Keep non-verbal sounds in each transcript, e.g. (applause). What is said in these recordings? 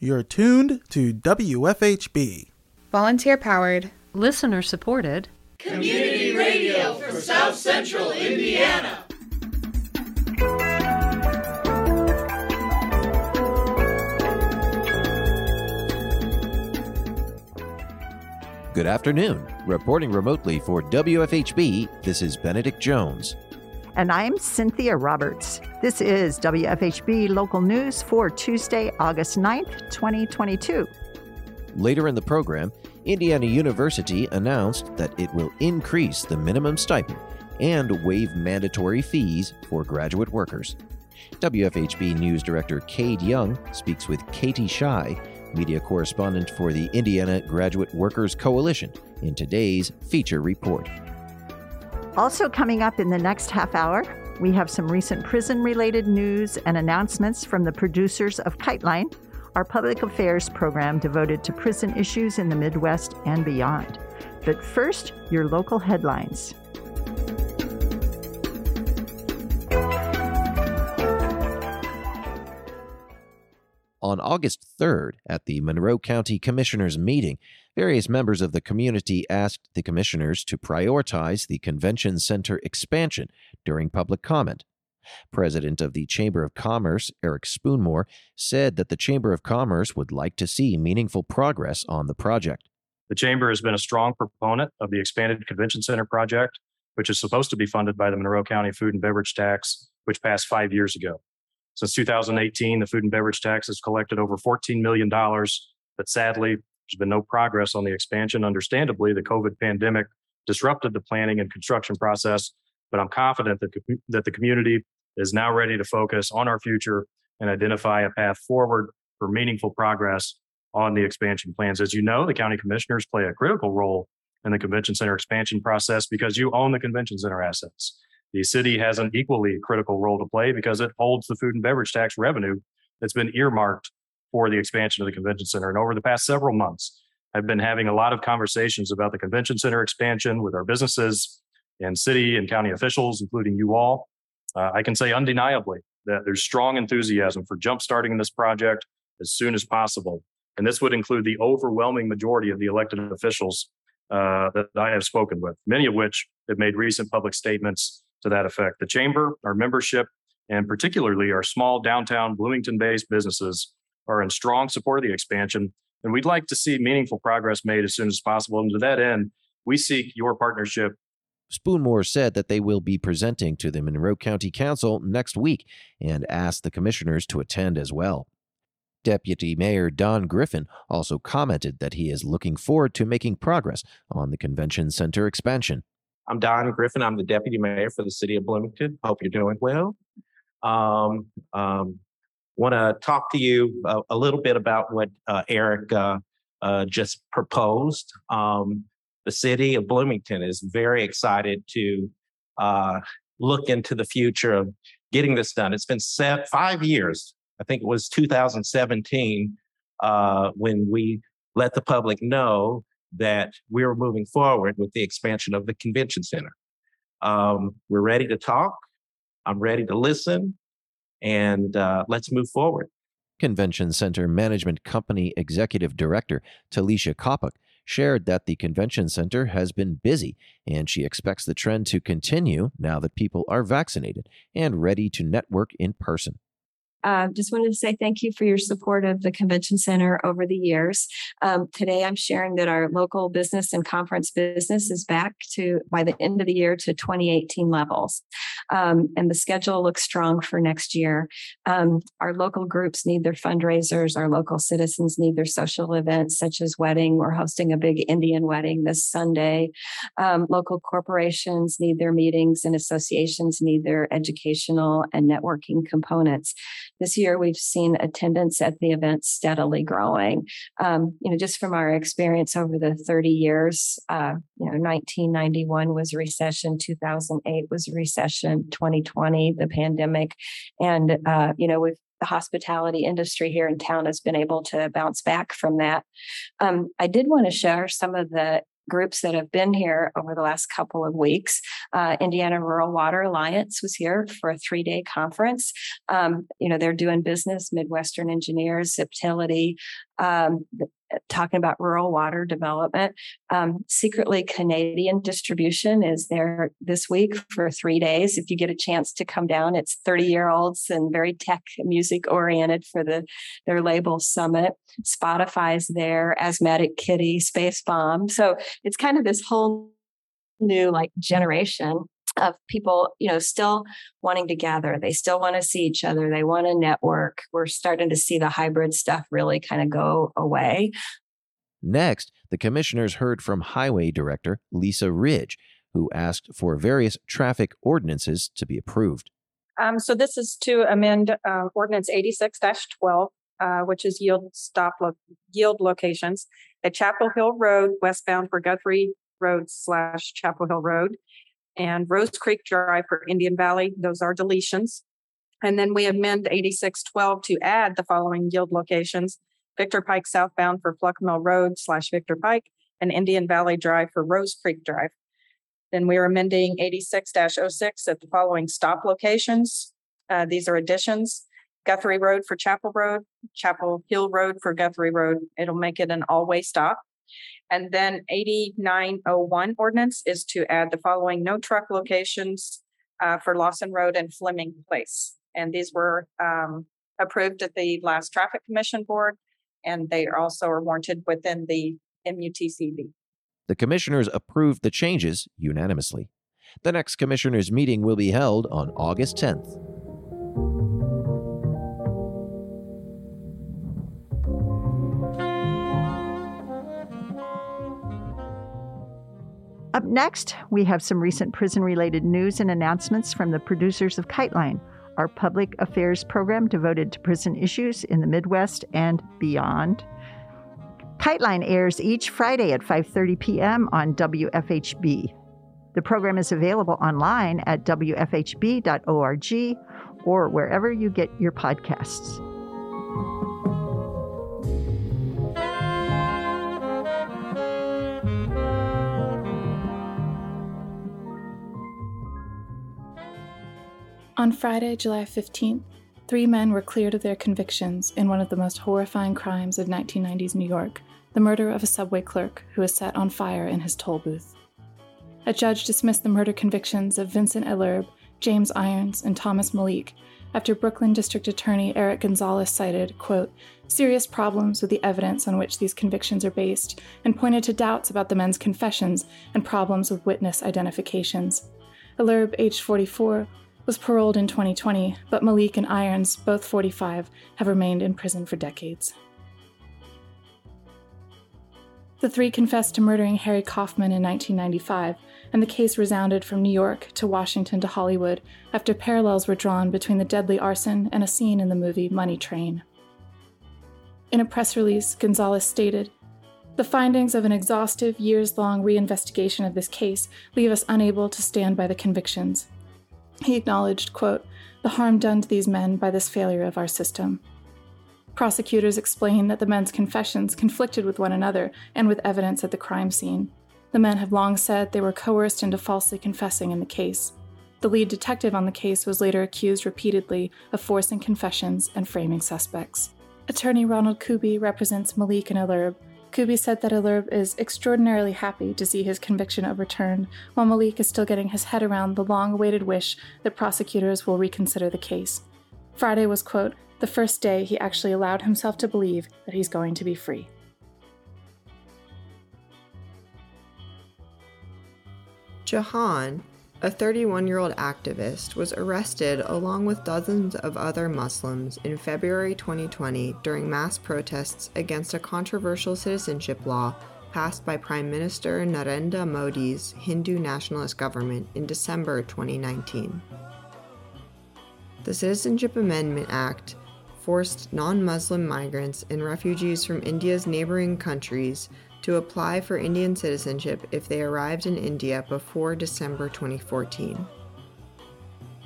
You're tuned to WFHB. Volunteer powered, listener supported, community radio for South Central Indiana. Good afternoon. Reporting remotely for WFHB, this is Benedict Jones. And I'm Cynthia Roberts. This is WFHB Local News for Tuesday, August 9th, 2022. Later in the program, Indiana University announced that it will increase the minimum stipend and waive mandatory fees for graduate workers. WFHB News Director Cade Young speaks with Katie Shy, media correspondent for the Indiana Graduate Workers Coalition, in today's feature report. Also, coming up in the next half hour, we have some recent prison related news and announcements from the producers of KiteLine, our public affairs program devoted to prison issues in the Midwest and beyond. But first, your local headlines. On August 3rd, at the Monroe County Commissioners' meeting, various members of the community asked the commissioners to prioritize the convention center expansion during public comment. President of the Chamber of Commerce, Eric Spoonmore, said that the Chamber of Commerce would like to see meaningful progress on the project. The Chamber has been a strong proponent of the expanded convention center project, which is supposed to be funded by the Monroe County Food and Beverage Tax, which passed five years ago. Since 2018, the food and beverage tax has collected over $14 million, but sadly, there's been no progress on the expansion. Understandably, the COVID pandemic disrupted the planning and construction process, but I'm confident that, that the community is now ready to focus on our future and identify a path forward for meaningful progress on the expansion plans. As you know, the county commissioners play a critical role in the convention center expansion process because you own the convention center assets. The city has an equally critical role to play because it holds the food and beverage tax revenue that's been earmarked for the expansion of the convention center. And over the past several months, I've been having a lot of conversations about the convention center expansion with our businesses and city and county officials, including you all. Uh, I can say undeniably that there's strong enthusiasm for jumpstarting this project as soon as possible. And this would include the overwhelming majority of the elected officials uh, that I have spoken with, many of which have made recent public statements to that effect. The chamber, our membership, and particularly our small downtown Bloomington based businesses are in strong support of the expansion. And we'd like to see meaningful progress made as soon as possible. And to that end, we seek your partnership. Spoonmore said that they will be presenting to the Monroe County Council next week and asked the commissioners to attend as well. Deputy Mayor Don Griffin also commented that he is looking forward to making progress on the convention center expansion. I'm Don Griffin. I'm the deputy mayor for the city of Bloomington. Hope you're doing well. Um, um, Want to talk to you a, a, little bit about what uh, Eric uh, uh, just proposed. Um, the city of Bloomington is very excited to uh, look into the future of getting this done. It's been set five years. I think it was 2017 uh, when we let the public know that we're moving forward with the expansion of the convention center. Um, we're ready to talk. I'm ready to listen, and uh, let's move forward. Convention Center Management Company Executive Director Talisha Coppock shared that the convention center has been busy and she expects the trend to continue now that people are vaccinated and ready to network in person. Uh, just wanted to say thank you for your support of the convention center over the years. Um, today, I'm sharing that our local business and conference business is back to by the end of the year to 2018 levels, um, and the schedule looks strong for next year. Um, our local groups need their fundraisers. Our local citizens need their social events, such as wedding. We're hosting a big Indian wedding this Sunday. Um, local corporations need their meetings, and associations need their educational and networking components this year we've seen attendance at the event steadily growing. Um, you know, just from our experience over the 30 years, uh, you know, 1991 was recession, 2008 was recession, 2020 the pandemic, and uh, you know, we've the hospitality industry here in town has been able to bounce back from that. Um, I did want to share some of the groups that have been here over the last couple of weeks. Uh, Indiana Rural Water Alliance was here for a three day conference. Um, you know, they're doing business, Midwestern Engineers, Septility, um, talking about rural water development. Um, secretly, Canadian distribution is there this week for three days. If you get a chance to come down, it's 30 year olds and very tech music oriented for the their label summit. Spotify's there, Asthmatic Kitty, Spacebomb. So it's kind of this whole new like generation of people, you know, still wanting to gather. They still want to see each other. They want to network. We're starting to see the hybrid stuff really kind of go away. Next, the commissioners heard from Highway Director Lisa Ridge, who asked for various traffic ordinances to be approved. Um, so this is to amend uh, Ordinance 86-12, uh, which is yield stop lo- yield locations at Chapel Hill Road, westbound for Guthrie Road slash Chapel Hill Road, and Rose Creek Drive for Indian Valley. Those are deletions. And then we amend 8612 to add the following yield locations Victor Pike southbound for Pluck Mill Road slash Victor Pike, and Indian Valley Drive for Rose Creek Drive. Then we are amending 86 06 at the following stop locations. Uh, these are additions Guthrie Road for Chapel Road, Chapel Hill Road for Guthrie Road. It'll make it an all way stop. And then 8901 ordinance is to add the following no truck locations uh, for Lawson Road and Fleming Place. And these were um, approved at the last traffic commission board, and they also are warranted within the MUTCD. The commissioners approved the changes unanimously. The next commissioners' meeting will be held on August 10th. Up next, we have some recent prison related news and announcements from the producers of KiteLine, our public affairs program devoted to prison issues in the Midwest and beyond. KiteLine airs each Friday at 5:30 p.m. on WFHB. The program is available online at wfhb.org or wherever you get your podcasts. On Friday, July 15th, three men were cleared of their convictions in one of the most horrifying crimes of 1990s New York the murder of a subway clerk who was set on fire in his toll booth. A judge dismissed the murder convictions of Vincent Ellerbe, James Irons, and Thomas Malik after Brooklyn District Attorney Eric Gonzalez cited, quote, serious problems with the evidence on which these convictions are based and pointed to doubts about the men's confessions and problems with witness identifications. Ellerbe, aged 44, was paroled in 2020, but Malik and Irons, both 45, have remained in prison for decades. The three confessed to murdering Harry Kaufman in 1995, and the case resounded from New York to Washington to Hollywood after parallels were drawn between the deadly arson and a scene in the movie Money Train. In a press release, Gonzalez stated, the findings of an exhaustive, years long reinvestigation of this case leave us unable to stand by the convictions. He acknowledged, quote, the harm done to these men by this failure of our system. Prosecutors explained that the men's confessions conflicted with one another and with evidence at the crime scene. The men have long said they were coerced into falsely confessing in the case. The lead detective on the case was later accused repeatedly of forcing confessions and framing suspects. Attorney Ronald Kuby represents Malik and Ellerbe, Kuby said that Ellerbe is extraordinarily happy to see his conviction overturned, while Malik is still getting his head around the long awaited wish that prosecutors will reconsider the case. Friday was, quote, the first day he actually allowed himself to believe that he's going to be free. Jahan, a 31 year old activist was arrested along with dozens of other Muslims in February 2020 during mass protests against a controversial citizenship law passed by Prime Minister Narendra Modi's Hindu nationalist government in December 2019. The Citizenship Amendment Act forced non Muslim migrants and refugees from India's neighboring countries to apply for Indian citizenship if they arrived in India before December 2014.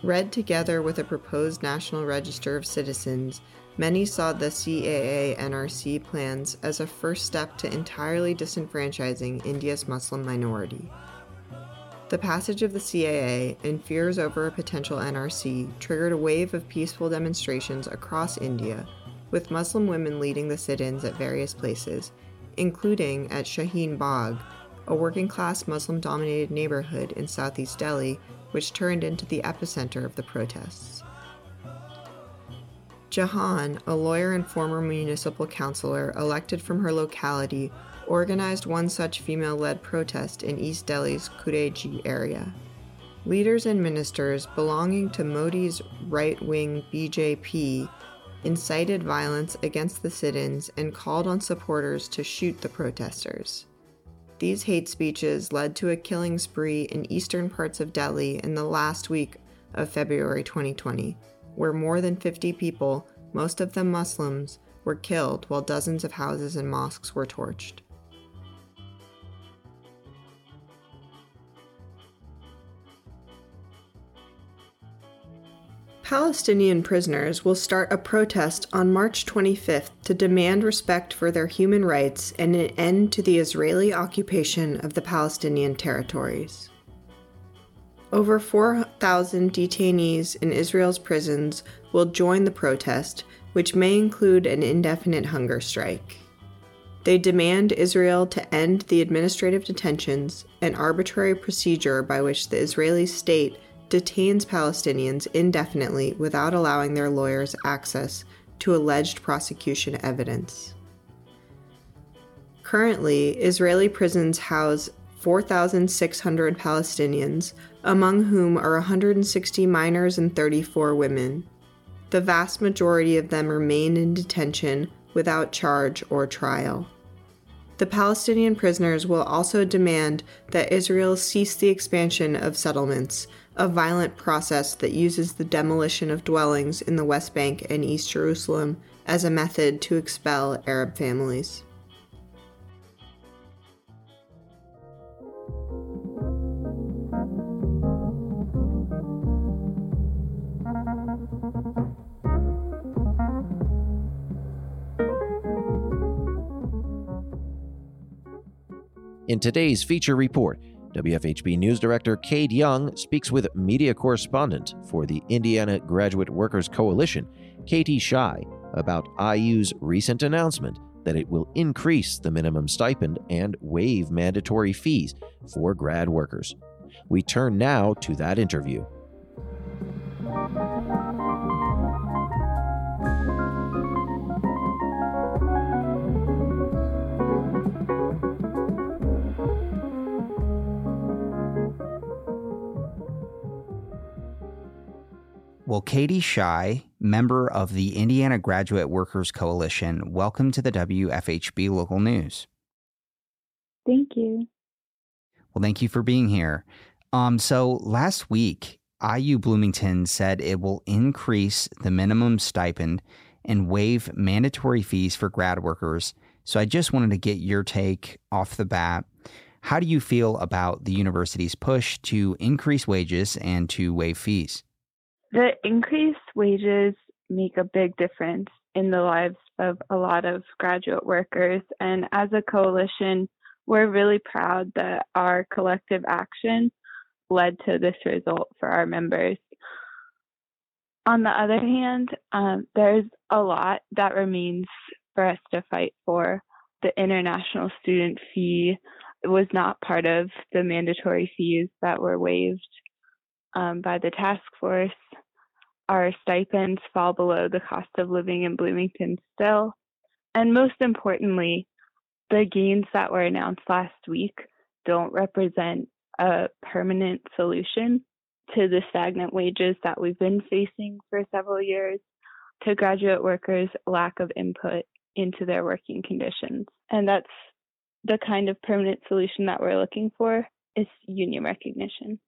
Read together with a proposed National Register of Citizens, many saw the CAA NRC plans as a first step to entirely disenfranchising India's Muslim minority. The passage of the CAA and fears over a potential NRC triggered a wave of peaceful demonstrations across India, with Muslim women leading the sit ins at various places, including at Shaheen Bagh, a working class Muslim dominated neighborhood in southeast Delhi, which turned into the epicenter of the protests. Jahan, a lawyer and former municipal councilor elected from her locality, organized one such female led protest in East Delhi's Khureji area. Leaders and ministers belonging to Modi's right wing BJP incited violence against the sit ins and called on supporters to shoot the protesters. These hate speeches led to a killing spree in eastern parts of Delhi in the last week of February 2020, where more than 50 people, most of them Muslims, were killed while dozens of houses and mosques were torched. Palestinian prisoners will start a protest on March 25th to demand respect for their human rights and an end to the Israeli occupation of the Palestinian territories. Over 4,000 detainees in Israel's prisons will join the protest, which may include an indefinite hunger strike. They demand Israel to end the administrative detentions, an arbitrary procedure by which the Israeli state detains Palestinians indefinitely without allowing their lawyers access to alleged prosecution evidence. Currently, Israeli prisons house 4,600 Palestinians, among whom are 160 minors and 34 women. The vast majority of them remain in detention without charge or trial. The Palestinian prisoners will also demand that Israel cease the expansion of settlements a violent process that uses the demolition of dwellings in the West Bank and East Jerusalem as a method to expel Arab families. In today's feature report, WFHB News Director Cade Young speaks with media correspondent for the Indiana Graduate Workers Coalition, Katie Shy, about IU's recent announcement that it will increase the minimum stipend and waive mandatory fees for grad workers. We turn now to that interview. Well, Katie Shy, member of the Indiana Graduate Workers Coalition, welcome to the WFHB local news. Thank you. Well, thank you for being here. Um, so last week, IU Bloomington said it will increase the minimum stipend and waive mandatory fees for grad workers. So I just wanted to get your take off the bat. How do you feel about the university's push to increase wages and to waive fees? The increased wages make a big difference in the lives of a lot of graduate workers. And as a coalition, we're really proud that our collective action led to this result for our members. On the other hand, um, there's a lot that remains for us to fight for. The international student fee was not part of the mandatory fees that were waived um, by the task force. Our stipends fall below the cost of living in Bloomington still. And most importantly, the gains that were announced last week don't represent a permanent solution to the stagnant wages that we've been facing for several years, to graduate workers' lack of input into their working conditions. And that's the kind of permanent solution that we're looking for is union recognition.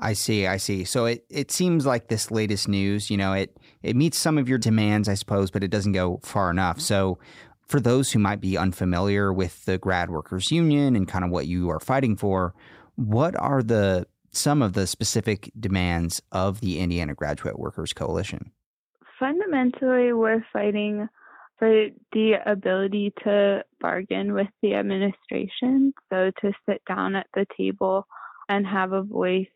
I see, I see. So it, it seems like this latest news, you know, it it meets some of your demands, I suppose, but it doesn't go far enough. Mm-hmm. So for those who might be unfamiliar with the grad workers union and kind of what you are fighting for, what are the some of the specific demands of the Indiana Graduate Workers Coalition? fundamentally, we're fighting for the ability to bargain with the administration. So, to sit down at the table and have a voice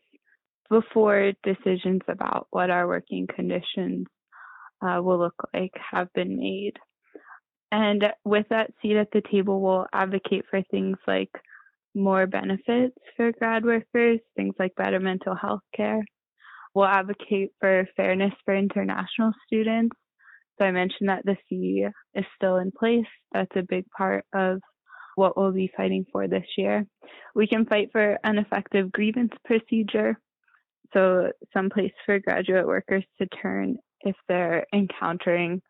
before decisions about what our working conditions uh, will look like have been made. And with that seat at the table, we'll advocate for things like more benefits for grad workers, things like better mental health care. We'll advocate for fairness for international students. So I mentioned that the fee is still in place. That's a big part of what we'll be fighting for this year. We can fight for an effective grievance procedure. So, some place for graduate workers to turn if they're encountering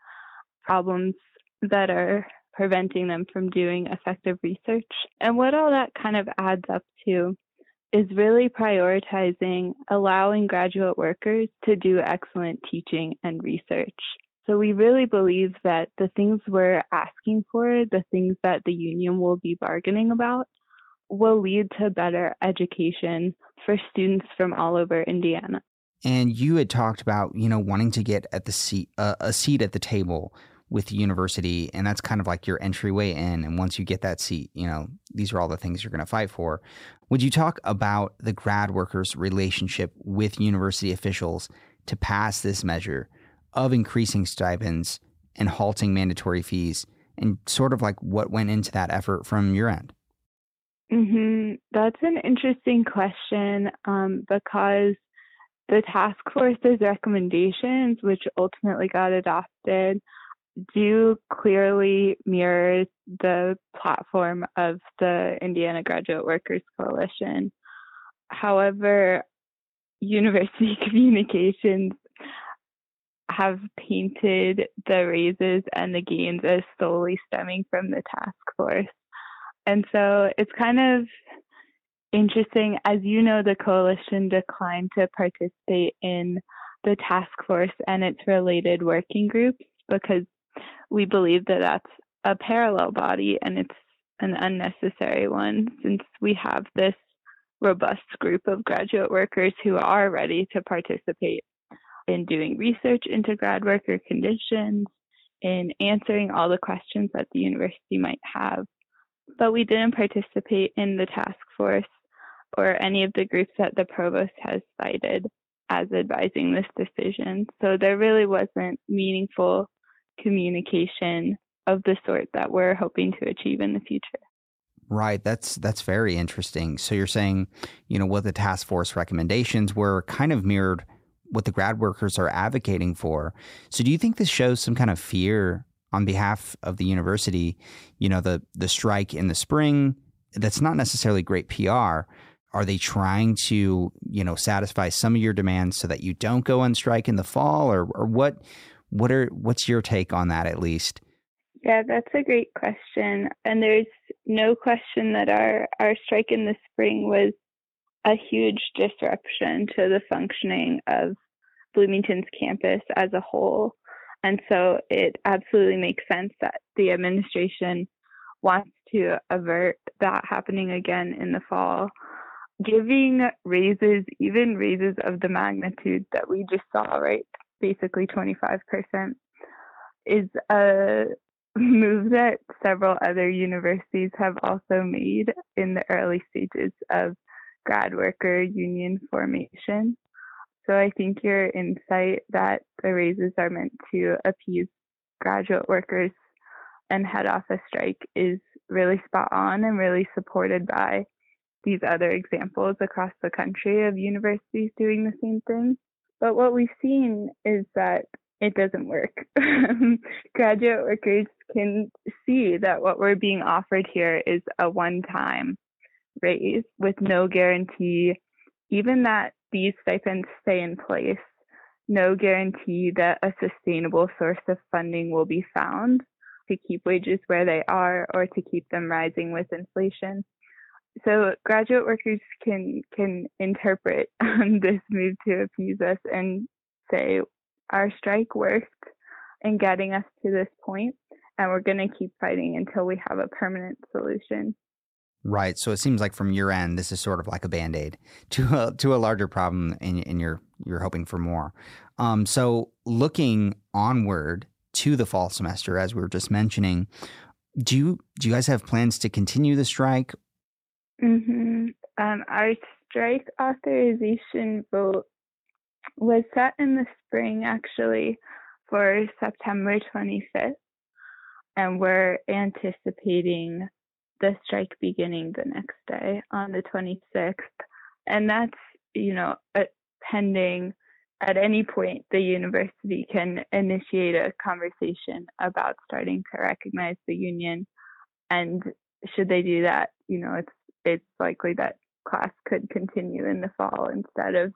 problems that are preventing them from doing effective research. And what all that kind of adds up to is really prioritizing allowing graduate workers to do excellent teaching and research. So we really believe that the things we're asking for, the things that the union will be bargaining about, will lead to better education for students from all over Indiana. And you had talked about, you know, wanting to get at the seat, uh, a seat at the table with the university, and that's kind of like your entryway in. And once you get that seat, you know, these are all the things you're going to fight for. Would you talk about the grad workers' relationship with university officials to pass this measure of increasing stipends and halting mandatory fees, and sort of like what went into that effort from your end? Mm-hmm. That's an interesting question um, because the task force's recommendations, which ultimately got adopted, do clearly mirror the platform of the Indiana Graduate Workers Coalition. However, university (laughs) communications have painted the raises and the gains as solely stemming from the task force. And so it's kind of interesting. As you know, the coalition declined to participate in the task force and its related working groups because we believe that that's a parallel body and it's an unnecessary one since we have this robust group of graduate workers who are ready to participate in doing research into grad worker conditions, in answering all the questions that the university might have. But we didn't participate in the task force or any of the groups that the provost has cited as advising this decision. So there really wasn't meaningful communication of the sort that we're hoping to achieve in the future. Right, that's that's very interesting. So you're saying, you know, what the task force recommendations were kind of mirrored what the grad workers are advocating for. So do you think this shows some kind of fear on behalf of the university, you know, the the strike in the spring, that's not necessarily great PR. Are they trying to, you know, satisfy some of your demands so that you don't go on strike in the fall or or what what are what's your take on that at least? Yeah, that's a great question. And there's no question that our, our strike in the spring was a huge disruption to the functioning of Bloomington's campus as a whole. And so it absolutely makes sense that the administration wants to avert that happening again in the fall. Giving raises, even raises of the magnitude that we just saw, right? Basically 25%, is a move that several other universities have also made in the early stages of grad worker union formation. So I think your insight that the raises are meant to appease graduate workers and head off a strike is really spot on and really supported by these other examples across the country of universities doing the same thing. But what we've seen is that it doesn't work. (laughs) Graduate workers can see that what we're being offered here is a one time raise with no guarantee, even that these stipends stay in place, no guarantee that a sustainable source of funding will be found to keep wages where they are or to keep them rising with inflation. So graduate workers can can interpret (laughs) um, this move to appease us and say our strike worked in getting us to this point, and we're going to keep fighting until we have a permanent solution. Right. So it seems like from your end, this is sort of like a band aid (laughs) to a, to a larger problem, and, and you're you're hoping for more. Um, so looking onward to the fall semester, as we were just mentioning, do you do you guys have plans to continue the strike? Mm-hmm. Um, our strike authorization vote was set in the spring, actually, for September 25th, and we're anticipating the strike beginning the next day on the 26th. And that's, you know, pending at any point the university can initiate a conversation about starting to recognize the union. And should they do that, you know, it's it's likely that class could continue in the fall instead of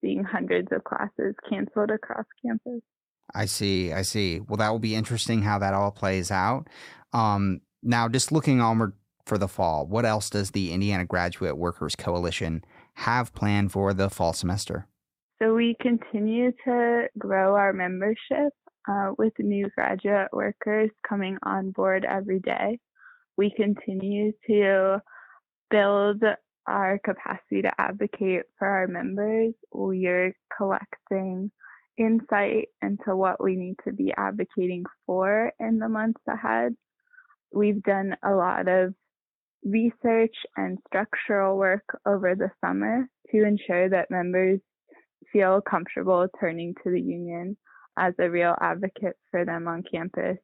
seeing hundreds of classes canceled across campus. I see. I see. Well, that will be interesting how that all plays out. Um, now, just looking onward for the fall, what else does the Indiana Graduate Workers Coalition have planned for the fall semester? So, we continue to grow our membership uh, with new graduate workers coming on board every day. We continue to build our capacity to advocate for our members. We're collecting insight into what we need to be advocating for in the months ahead. We've done a lot of research and structural work over the summer to ensure that members feel comfortable turning to the union as a real advocate for them on campus.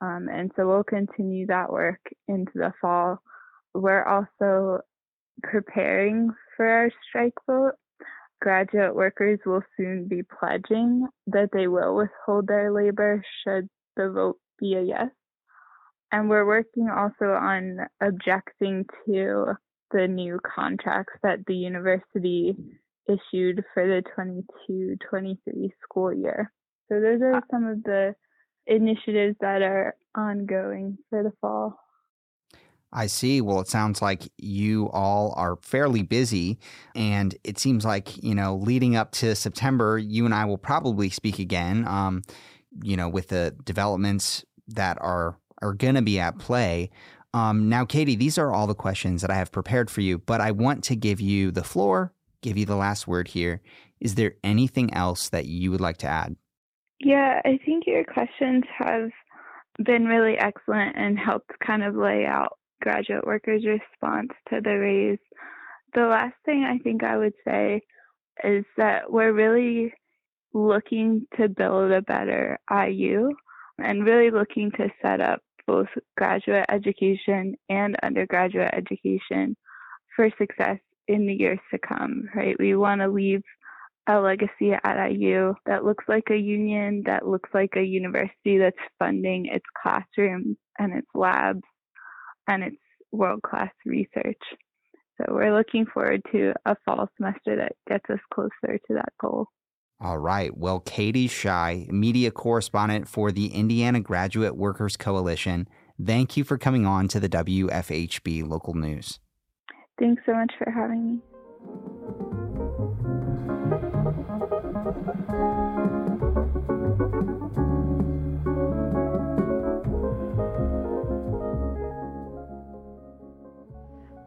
Um, and so we'll continue that work into the fall. We're also preparing for our strike vote graduate workers will soon be pledging that they will withhold their labor should the vote be a yes. And we're working also on objecting to the new contracts that the university issued for the 22 23 school year. So, those are some of the initiatives that are ongoing for the fall. I see. Well, it sounds like you all are fairly busy. And it seems like, you know, leading up to September, you and I will probably speak again, um, you know, with the developments that are, are going to be at play. Um, now, Katie, these are all the questions that I have prepared for you, but I want to give you the floor, give you the last word here. Is there anything else that you would like to add? Yeah, I think your questions have been really excellent and helped kind of lay out graduate workers' response to the raise. The last thing I think I would say is that we're really looking to build a better IU and really looking to set up both graduate education and undergraduate education for success in the years to come, right? We want to leave a legacy at IU that looks like a union, that looks like a university that's funding its classrooms and its labs and it's world class research. So we're looking forward to a fall semester that gets us closer to that goal. All right. Well, Katie Shy, media correspondent for the Indiana Graduate Workers Coalition, thank you for coming on to the WFHB local news. Thanks so much for having me.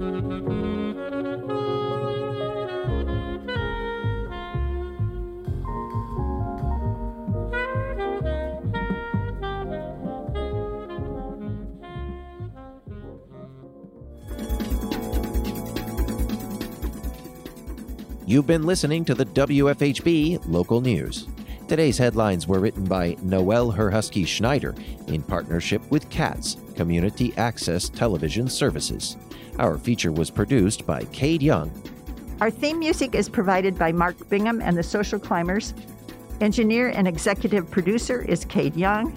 You've been listening to the WFHB local news. Today's headlines were written by Noel Herhusky Schneider in partnership with CATS, Community Access Television Services. Our feature was produced by Cade Young. Our theme music is provided by Mark Bingham and the Social Climbers. Engineer and executive producer is Cade Young.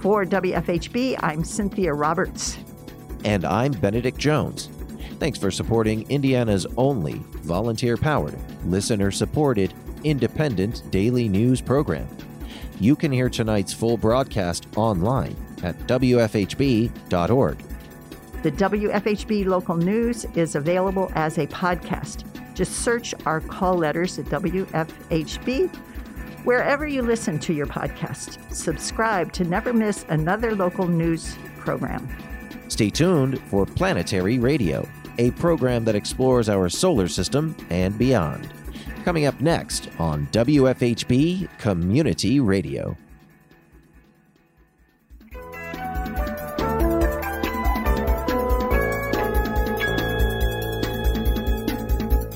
For WFHB, I'm Cynthia Roberts. And I'm Benedict Jones. Thanks for supporting Indiana's only volunteer powered, listener supported, independent daily news program. You can hear tonight's full broadcast online at WFHB.org. The WFHB local news is available as a podcast. Just search our call letters at WFHB wherever you listen to your podcast. Subscribe to never miss another local news program. Stay tuned for Planetary Radio, a program that explores our solar system and beyond. Coming up next on WFHB Community Radio.